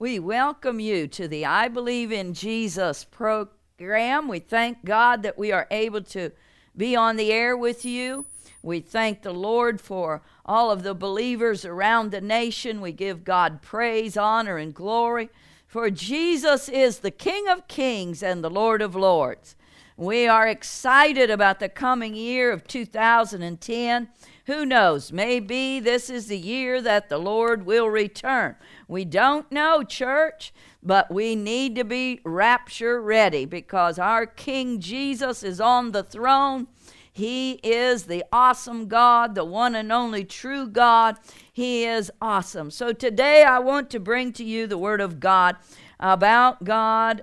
We welcome you to the I Believe in Jesus program. We thank God that we are able to be on the air with you. We thank the Lord for all of the believers around the nation. We give God praise, honor, and glory. For Jesus is the King of kings and the Lord of lords. We are excited about the coming year of 2010. Who knows? Maybe this is the year that the Lord will return. We don't know, church, but we need to be rapture ready because our King Jesus is on the throne. He is the awesome God, the one and only true God. He is awesome. So today I want to bring to you the Word of God about God,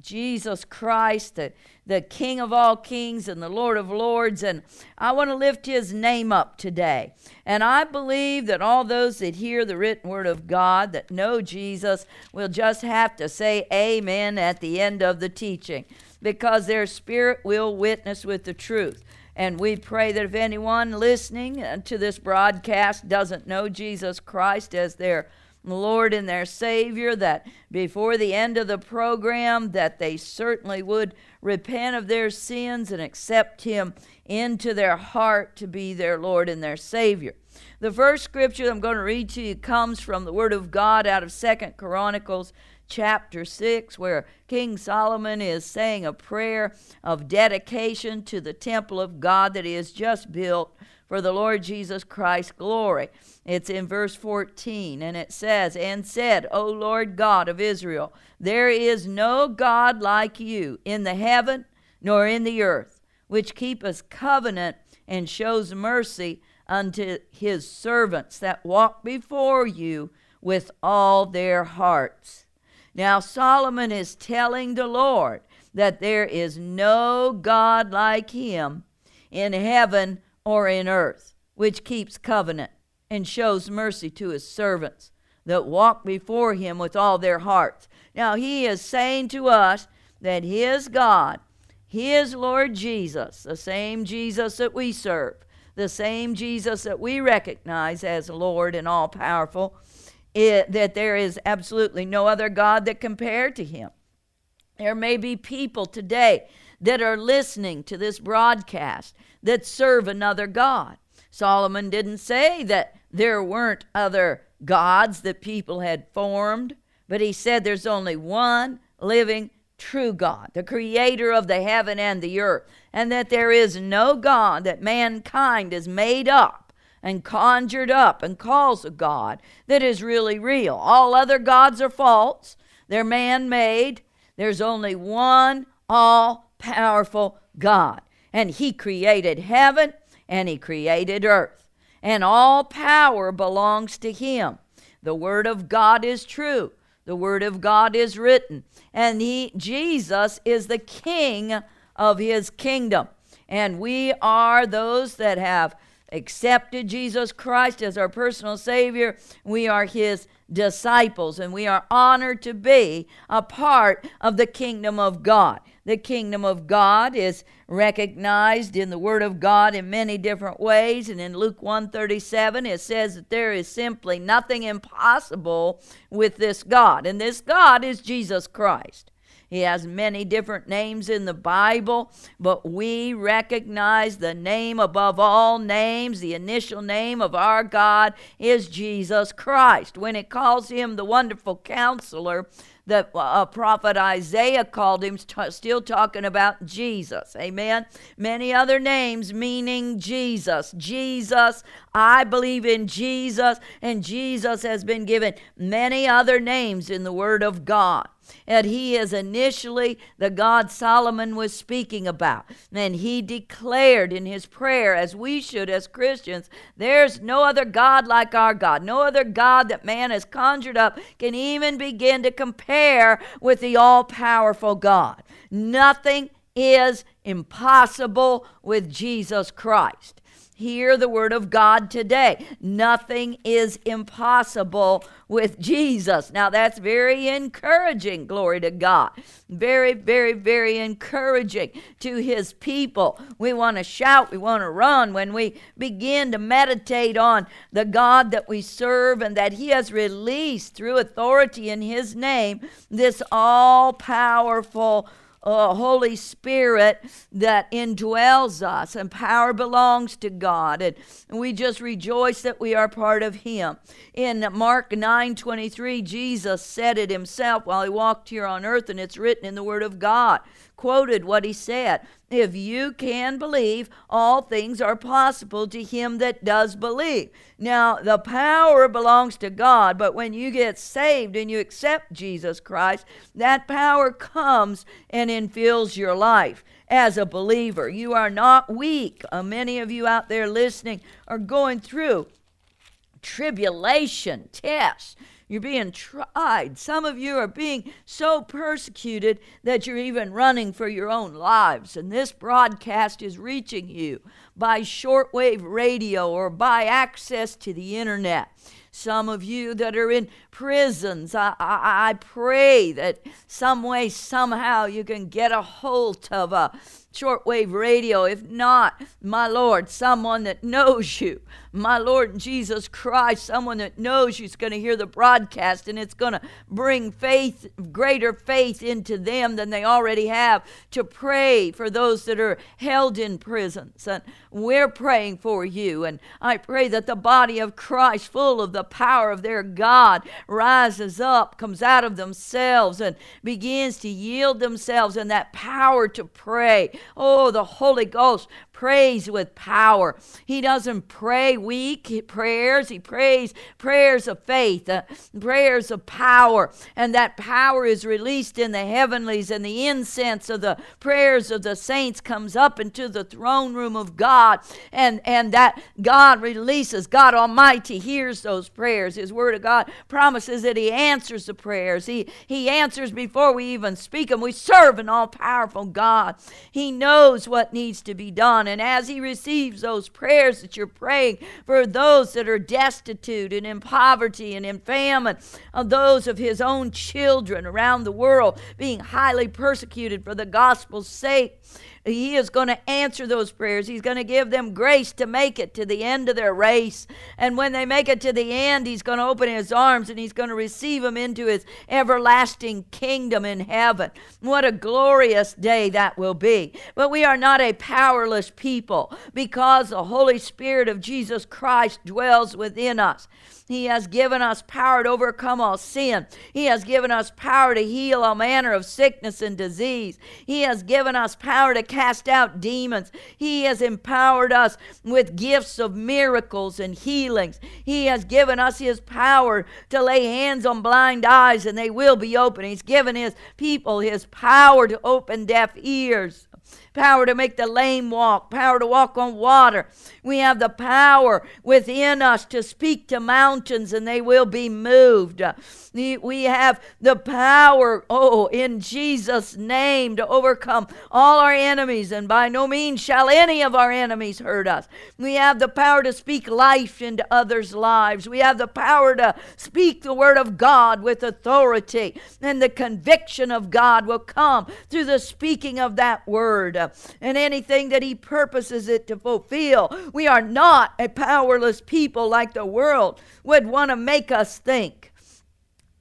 Jesus Christ, the the King of all kings and the Lord of lords. And I want to lift his name up today. And I believe that all those that hear the written word of God, that know Jesus, will just have to say amen at the end of the teaching because their spirit will witness with the truth. And we pray that if anyone listening to this broadcast doesn't know Jesus Christ as their Lord and their Savior, that before the end of the program, that they certainly would repent of their sins and accept Him into their heart to be their Lord and their Savior. The first scripture I'm going to read to you comes from the Word of God out of Second Chronicles chapter 6, where King Solomon is saying a prayer of dedication to the temple of God that he has just built for the Lord Jesus Christ's glory. It's in verse 14, and it says, And said, O Lord God of Israel, there is no God like you in the heaven nor in the earth, which keepeth covenant and shows mercy unto his servants that walk before you with all their hearts. Now, Solomon is telling the Lord that there is no God like him in heaven or in earth, which keeps covenant and shows mercy to his servants that walk before him with all their hearts. Now, he is saying to us that his God, his Lord Jesus, the same Jesus that we serve, the same Jesus that we recognize as Lord and all powerful, that there is absolutely no other God that compared to him. There may be people today that are listening to this broadcast that serve another God. Solomon didn't say that there weren't other gods that people had formed, but he said there's only one living true God, the creator of the heaven and the earth, and that there is no God that mankind has made up and conjured up and calls a God that is really real. All other gods are false, they're man made. There's only one all powerful God, and He created heaven and He created earth and all power belongs to him. The word of God is true. The word of God is written, and he Jesus is the king of his kingdom. And we are those that have accepted Jesus Christ as our personal savior. We are his disciples, and we are honored to be a part of the kingdom of God. The kingdom of God is recognized in the word of God in many different ways, and in Luke 137 it says that there is simply nothing impossible with this God, and this God is Jesus Christ. He has many different names in the Bible, but we recognize the name above all names. The initial name of our God is Jesus Christ. When it calls him the wonderful counselor, the uh, prophet Isaiah called him, t- still talking about Jesus. Amen. Many other names meaning Jesus. Jesus, I believe in Jesus, and Jesus has been given many other names in the Word of God and he is initially the God Solomon was speaking about. And he declared in his prayer, as we should as Christians, there's no other God like our God. No other God that man has conjured up can even begin to compare with the all powerful God. Nothing is impossible with Jesus Christ. Hear the word of God today. Nothing is impossible with Jesus. Now, that's very encouraging, glory to God. Very, very, very encouraging to his people. We want to shout, we want to run when we begin to meditate on the God that we serve and that he has released through authority in his name this all powerful uh, Holy Spirit that indwells us, and power belongs to God. And we just rejoice that we are part of Him. In Mark 9 23, Jesus said it himself while he walked here on earth, and it's written in the Word of God quoted what he said. If you can believe, all things are possible to him that does believe. Now, the power belongs to God, but when you get saved and you accept Jesus Christ, that power comes and infills your life as a believer. You are not weak. Uh, many of you out there listening are going through tribulation, tests. You're being tried. Some of you are being so persecuted that you're even running for your own lives. And this broadcast is reaching you by shortwave radio or by access to the internet some of you that are in prisons. I, I, I, pray that some way, somehow, you can get a hold of a shortwave radio. If not, my Lord, someone that knows you, my Lord Jesus Christ, someone that knows you is going to hear the broadcast and it's going to bring faith, greater faith into them than they already have to pray for those that are held in prisons. And we're praying for you. And I pray that the body of Christ, full of the power of their God, rises up, comes out of themselves, and begins to yield themselves in that power to pray Oh, the Holy Ghost prays with power. He doesn't pray weak prayers, he prays prayers of faith, uh, prayers of power. And that power is released in the heavenlies, and the incense of the prayers of the saints comes up into the throne room of God. And, and that God releases, God Almighty hears those prayers. His word of God promises that He answers the prayers. He, he answers before we even speak them. We serve an all powerful God. He knows what needs to be done. And as He receives those prayers that you're praying for those that are destitute and in poverty and in famine, of those of His own children around the world being highly persecuted for the gospel's sake, he is going to answer those prayers. He's going to give them grace to make it to the end of their race. And when they make it to the end, He's going to open His arms and He's going to receive them into His everlasting kingdom in heaven. What a glorious day that will be. But we are not a powerless people because the Holy Spirit of Jesus Christ dwells within us. He has given us power to overcome all sin. He has given us power to heal all manner of sickness and disease. He has given us power to cast out demons. He has empowered us with gifts of miracles and healings. He has given us His power to lay hands on blind eyes and they will be open. He's given His people His power to open deaf ears power to make the lame walk, power to walk on water. We have the power within us to speak to mountains and they will be moved. We have the power, oh, in Jesus' name to overcome all our enemies, and by no means shall any of our enemies hurt us. We have the power to speak life into others' lives. We have the power to speak the word of God with authority, and the conviction of God will come through the speaking of that word and anything that He purposes it to fulfill. We are not a powerless people like the world would want to make us think.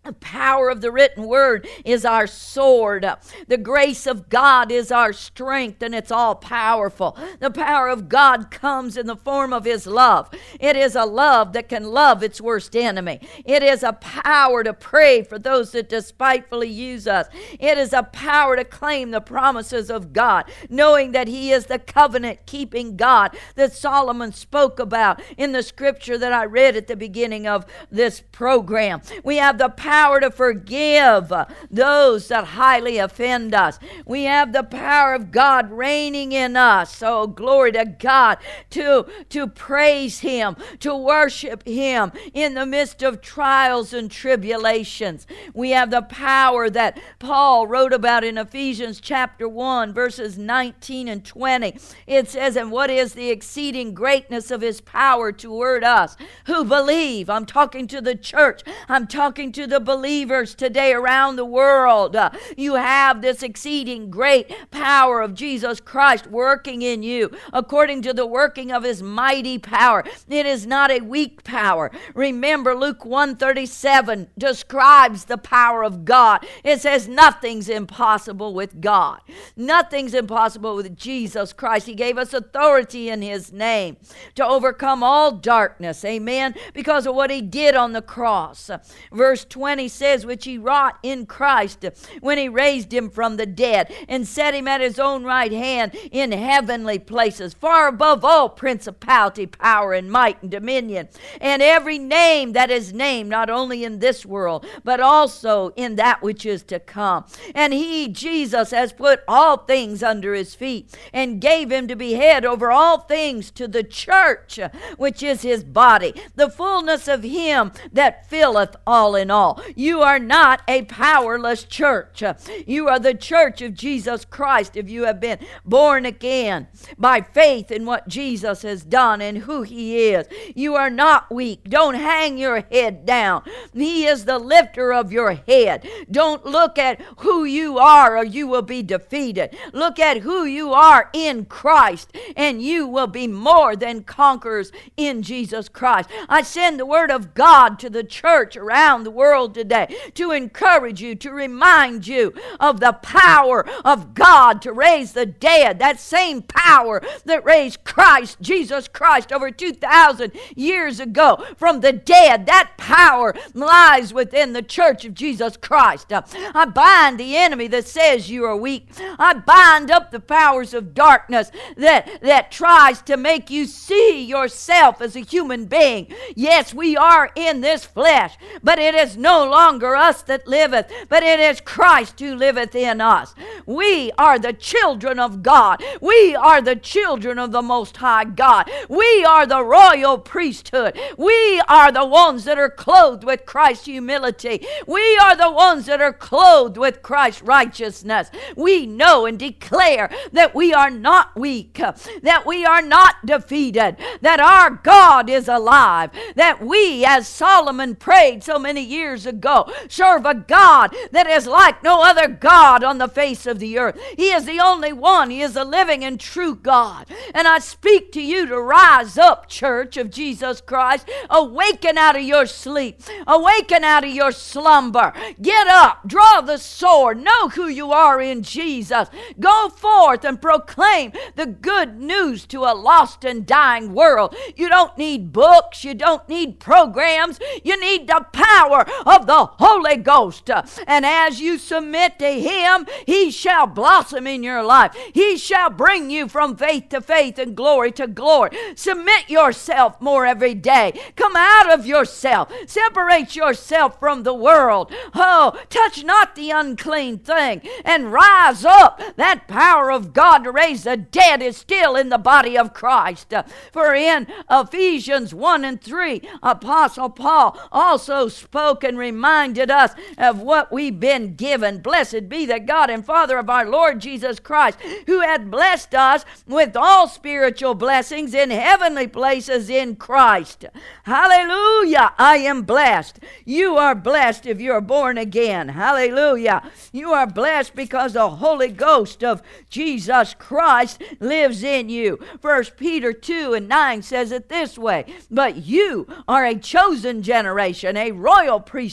The power of the written word is our sword. The grace of God is our strength, and it's all powerful. The power of God comes in the form of His love. It is a love that can love its worst enemy. It is a power to pray for those that despitefully use us. It is a power to claim the promises of God, knowing that He is the covenant keeping God that Solomon spoke about in the scripture that I read at the beginning of this program. We have the power to forgive those that highly offend us. We have the power of God reigning in us. Oh, glory to God to, to praise Him, to worship Him in the midst of trials and tribulations. We have the power that Paul wrote about in Ephesians chapter 1, verses 19 and 20. It says, And what is the exceeding greatness of His power toward us who believe? I'm talking to the church, I'm talking to the believers today around the world. Uh, you have this exceeding great power of Jesus Christ working in you according to the working of his mighty power. It is not a weak power. Remember Luke 137 describes the power of God. It says nothing's impossible with God. Nothing's impossible with Jesus Christ. He gave us authority in his name to overcome all darkness. Amen. Because of what he did on the cross. Verse 20 says, which he wrought in Christ when he raised him from the dead and set him at his own right hand in heavenly places, far above all principality, power, and might and dominion, and every name that is named, not only in this world, but also in that which is to come. And he, Jesus, has put all things under his feet and gave him to be head over all things to the church, which is his body, the fullness of him that filleth all in all. You are not a powerless church. You are the church of Jesus Christ if you have been born again by faith in what Jesus has done and who he is. You are not weak. Don't hang your head down. He is the lifter of your head. Don't look at who you are or you will be defeated. Look at who you are in Christ and you will be more than conquerors in Jesus Christ. I send the word of God to the church around the world today to encourage you, to remind you of the power of God to raise the dead. That same power that raised Christ, Jesus Christ, over 2,000 years ago from the dead. That power lies within the church of Jesus Christ. I bind the enemy that says you are weak. I bind up the powers of darkness that, that tries to make you see yourself as a human being. Yes, we are in this flesh, but it is no longer us that liveth, but it is Christ who liveth in us. We are the children of God. We are the children of the Most High God. We are the royal priesthood. We are the ones that are clothed with Christ's humility. We are the ones that are clothed with Christ's righteousness. We know and declare that we are not weak, that we are not defeated, that our God is alive, that we, as Solomon prayed so many years ago, serve a God that is like no other God on the face of the earth. He is the only one, He is the living and true God. And I speak to you to rise up, church of Jesus Christ. Awaken out of your sleep, awaken out of your slumber. Get up, draw the sword, know who you are in Jesus. Go forth and proclaim the good news to a lost and dying world. You don't need books, you don't need programs, you need the power of the Holy Ghost. And as you submit to Him, He shall blossom in your life. He shall bring you from faith to faith and glory to glory. Submit yourself more every day. Come out of yourself. Separate yourself from the world. Oh, touch not the unclean thing and rise up. That power of God to raise the dead is still in the body of Christ. For in Ephesians 1 and 3, Apostle Paul also spoke and reminded us of what we've been given. Blessed be the God and Father of our Lord Jesus Christ, who hath blessed us with all spiritual blessings in heavenly places in Christ. Hallelujah. I am blessed. You are blessed if you're born again. Hallelujah. You are blessed because the Holy Ghost of Jesus Christ lives in you. First Peter 2 and 9 says it this way But you are a chosen generation, a royal priesthood,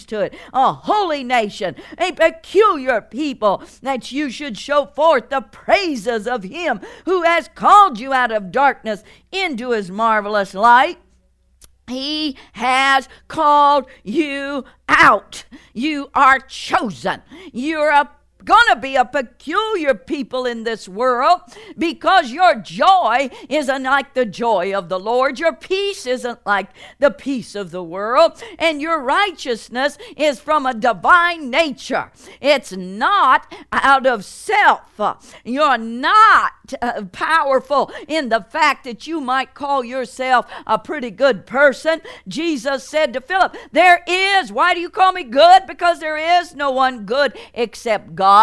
a holy nation, a peculiar people, that you should show forth the praises of him who has called you out of darkness into his marvelous light. He has called you out. You are chosen. You're a to be a peculiar people in this world because your joy isn't like the joy of the Lord. Your peace isn't like the peace of the world. And your righteousness is from a divine nature. It's not out of self. You're not uh, powerful in the fact that you might call yourself a pretty good person. Jesus said to Philip, There is, why do you call me good? Because there is no one good except God.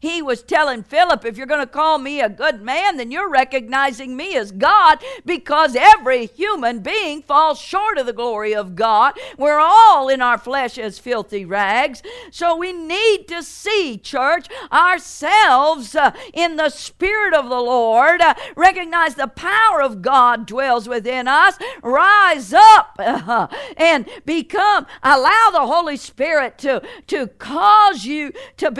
He was telling Philip, If you're going to call me a good man, then you're recognizing me as God because every human being falls short of the glory of God. We're all in our flesh as filthy rags. So we need to see, church, ourselves uh, in the Spirit of the Lord, uh, recognize the power of God dwells within us, rise up uh, and become, allow the Holy Spirit to, to cause you to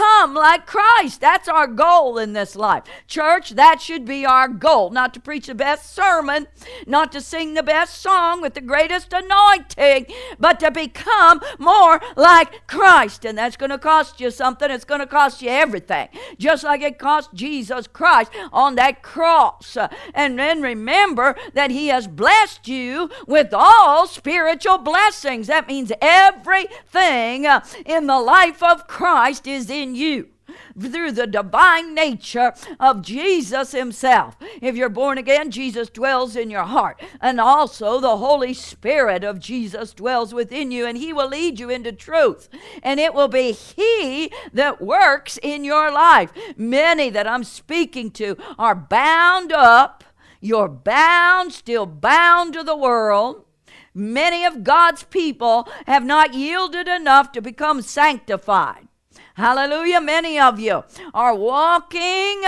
become like Christ. That's our goal in this life. Church, that should be our goal. Not to preach the best sermon, not to sing the best song with the greatest anointing, but to become more like Christ. And that's going to cost you something. It's going to cost you everything. Just like it cost Jesus Christ Christ on that cross. And then remember that He has blessed you with all spiritual blessings. That means everything in the life of Christ is in you through the divine nature of Jesus Himself. If you're born again, Jesus dwells in your heart. And also, the Holy Spirit of Jesus dwells within you, and He will lead you into truth. And it will be He that works in your life. Many that I'm speaking to are bound up. You're bound, still bound to the world. Many of God's people have not yielded enough to become sanctified. Hallelujah. Many of you are walking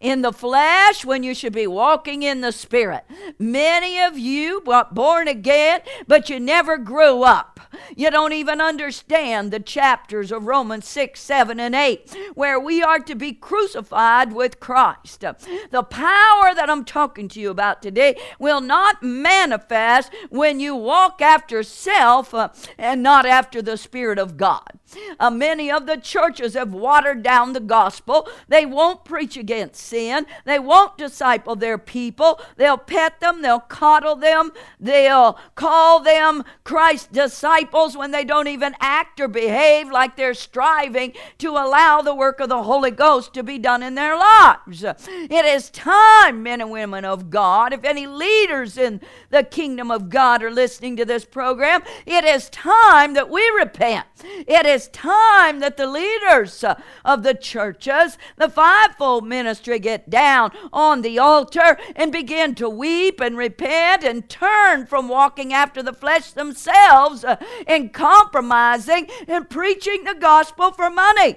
in the flesh when you should be walking in the spirit. Many of you were born again, but you never grew up. You don't even understand the chapters of Romans 6, 7, and 8, where we are to be crucified with Christ. The power that I'm talking to you about today will not manifest when you walk after self uh, and not after the Spirit of God. Uh, many of the churches have watered down the gospel. They won't preach against sin. They won't disciple their people. They'll pet them. They'll coddle them. They'll call them Christ's disciples when they don't even act or behave like they're striving to allow the work of the Holy Ghost to be done in their lives. It is time, men and women of God, if any leaders in the kingdom of God are listening to this program, it is time that we repent. It is time that the leaders Uh, of the churches, the fivefold ministry, get down on the altar and begin to weep and repent and turn from walking after the flesh themselves uh, and compromising and preaching the gospel for money.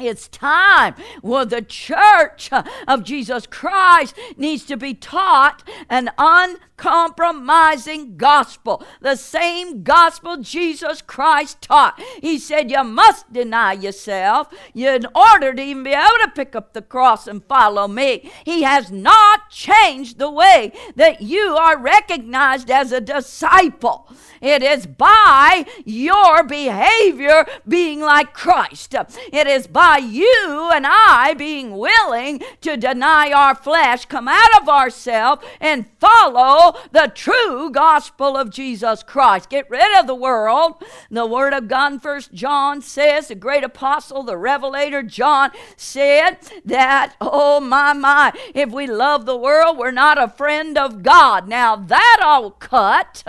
It's time. Well, the church uh, of Jesus Christ needs to be taught an uncompromising gospel. The same gospel Jesus Christ taught. He said, You must deny yourself in order to even be able to pick up the cross and follow me. He has not changed the way that you are recognized as a disciple. It is by your behavior being like Christ. It is by you and I being willing to deny our flesh, come out of ourselves, and follow the true gospel of Jesus Christ. Get rid of the world. The Word of God, First John says, the great apostle, the revelator John said that, oh my, my, if we love the world, we're not a friend of God. Now that'll cut.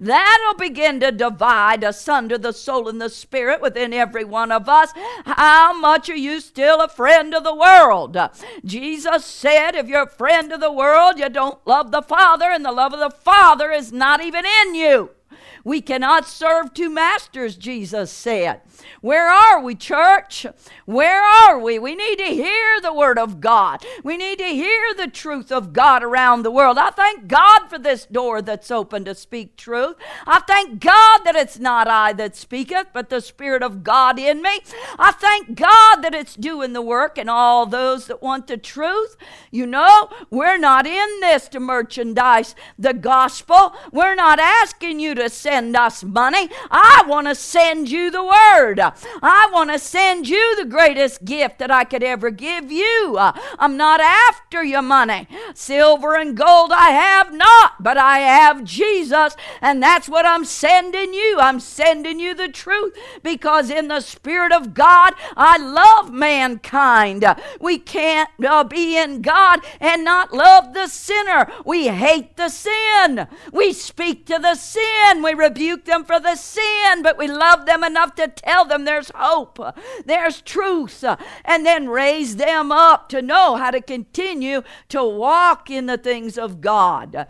That'll begin to divide asunder the soul and the spirit within every one of us. How much are you still a friend of the world? Jesus said, if you're a friend of the world, you don't love the Father, and the love of the Father is not even in you. We cannot serve two masters, Jesus said. Where are we, church? Where are we? We need to hear the word of God. We need to hear the truth of God around the world. I thank God for this door that's open to speak truth. I thank God that it's not I that speaketh, but the Spirit of God in me. I thank God that it's doing the work and all those that want the truth. You know, we're not in this to merchandise the gospel. We're not asking you to send us money. I want to send you the word. I want to send you the greatest gift that I could ever give you. I'm not after your money. Silver and gold I have not, but I have Jesus, and that's what I'm sending you. I'm sending you the truth because in the Spirit of God, I love mankind. We can't uh, be in God and not love the sinner. We hate the sin. We speak to the sin. We rebuke them for the sin, but we love them enough to tell them there's hope, there's truth, and then raise them up to know how to continue to walk in the things of God.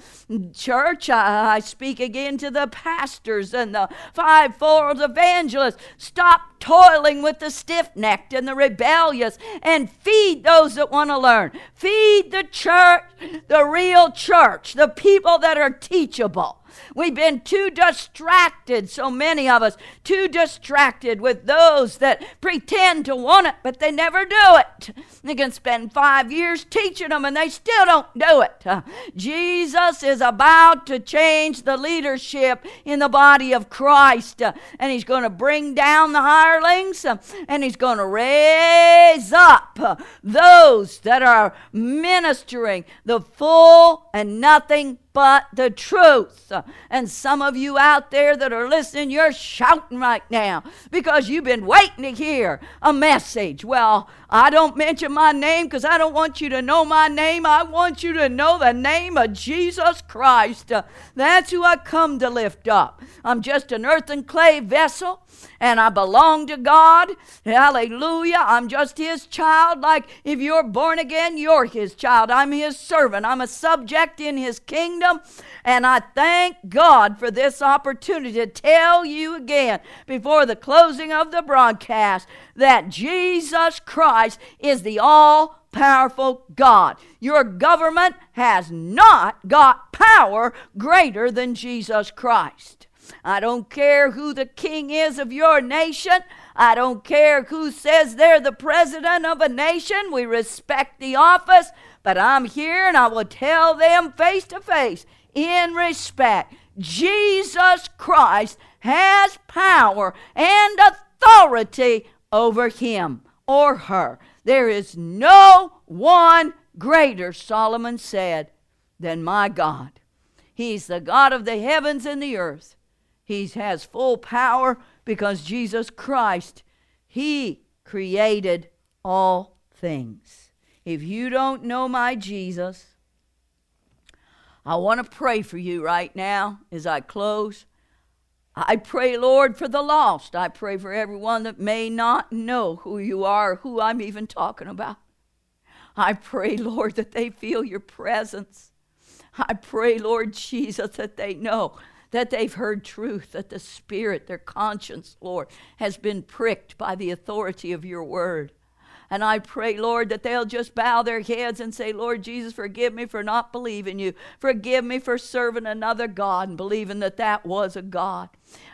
Church, I, I speak again to the pastors and the fivefold evangelists. Stop toiling with the stiff necked and the rebellious, and feed those that want to learn. Feed the church, the real church, the people that are teachable. We've been too distracted, so many of us, too distracted with those that pretend to want it, but they never do it. They can spend five years teaching them and they still don't do it. Jesus is about to change the leadership in the body of Christ, and He's going to bring down the hirelings and He's going to raise up those that are ministering the full and nothing but the truth. And some of you out there that are listening, you're shouting right now because you've been waiting to hear a message. Well, I don't mention my name because I don't want you to know my name. I want you to know the name of Jesus Christ. That's who I come to lift up. I'm just an earth and clay vessel and I belong to God. Hallelujah. I'm just His child. Like if you're born again, you're His child. I'm His servant. I'm a subject in His kingdom. And I thank God for this opportunity to tell you again before the closing of the broadcast that Jesus Christ is the all powerful God. Your government has not got power greater than Jesus Christ. I don't care who the king is of your nation. I don't care who says they're the president of a nation. We respect the office, but I'm here and I will tell them face to face in respect. Jesus Christ has power and authority over him or her. There is no one greater, Solomon said, than my God. He's the God of the heavens and the earth. He has full power because Jesus Christ, He created all things. If you don't know my Jesus, I want to pray for you right now as I close. I pray, Lord, for the lost. I pray for everyone that may not know who you are, who I'm even talking about. I pray, Lord, that they feel your presence. I pray, Lord Jesus, that they know that they've heard truth, that the Spirit, their conscience, Lord, has been pricked by the authority of your word. And I pray, Lord, that they'll just bow their heads and say, Lord Jesus, forgive me for not believing you. Forgive me for serving another God and believing that that was a God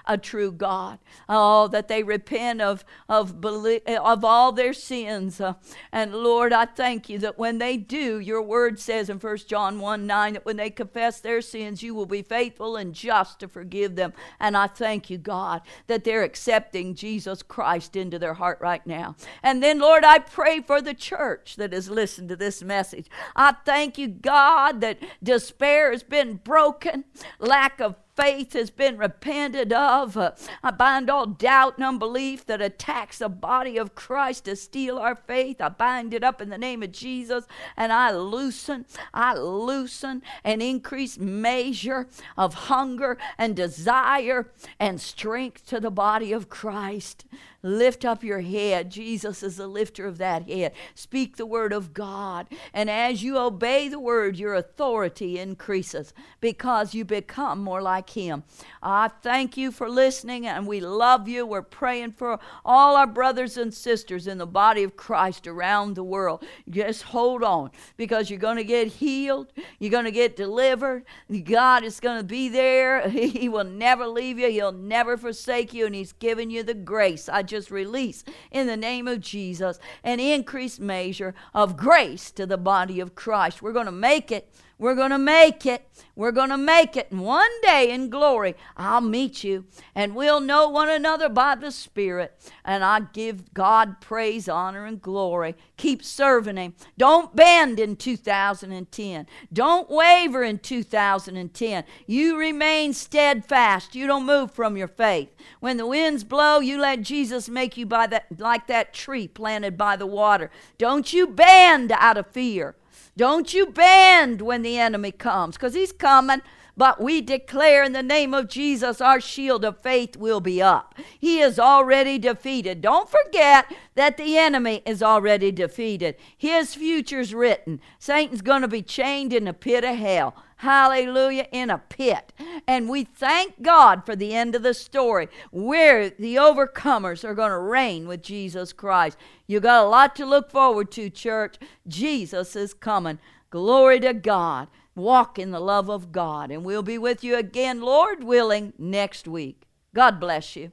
a true God. Oh, that they repent of, of, of all their sins. Uh, and Lord, I thank you that when they do, your word says in 1 John 1 9 that when they confess their sins, you will be faithful and just to forgive them. And I thank you, God, that they're accepting Jesus Christ into their heart right now. And then, Lord, I pray for the church that has listened to this message. I thank you, God, that despair has been broken, lack of faith has been repented of. I bind all doubt and unbelief that attacks the body of Christ to steal our faith. I bind it up in the name of Jesus and I loosen, I loosen an increased measure of hunger and desire and strength to the body of Christ. Lift up your head. Jesus is the lifter of that head. Speak the word of God. And as you obey the word, your authority increases because you become more like Him. I thank you for listening and we love you. We're praying for all our brothers and sisters in the body of Christ around the world. Just hold on because you're going to get healed. You're going to get delivered. God is going to be there. He will never leave you, He'll never forsake you, and He's given you the grace. I just just release in the name of Jesus an increased measure of grace to the body of Christ. We're going to make it. We're going to make it. We're going to make it. And one day in glory, I'll meet you and we'll know one another by the Spirit. And I give God praise, honor, and glory. Keep serving Him. Don't bend in 2010. Don't waver in 2010. You remain steadfast. You don't move from your faith. When the winds blow, you let Jesus make you by that like that tree planted by the water. Don't you bend out of fear. Don't you bend when the enemy comes, because he's coming. But we declare in the name of Jesus, our shield of faith will be up. He is already defeated. Don't forget that the enemy is already defeated. His future's written. Satan's going to be chained in the pit of hell hallelujah, in a pit. And we thank God for the end of the story where the overcomers are going to reign with Jesus Christ. You got a lot to look forward to, church. Jesus is coming. Glory to God. Walk in the love of God. And we'll be with you again, Lord willing, next week. God bless you.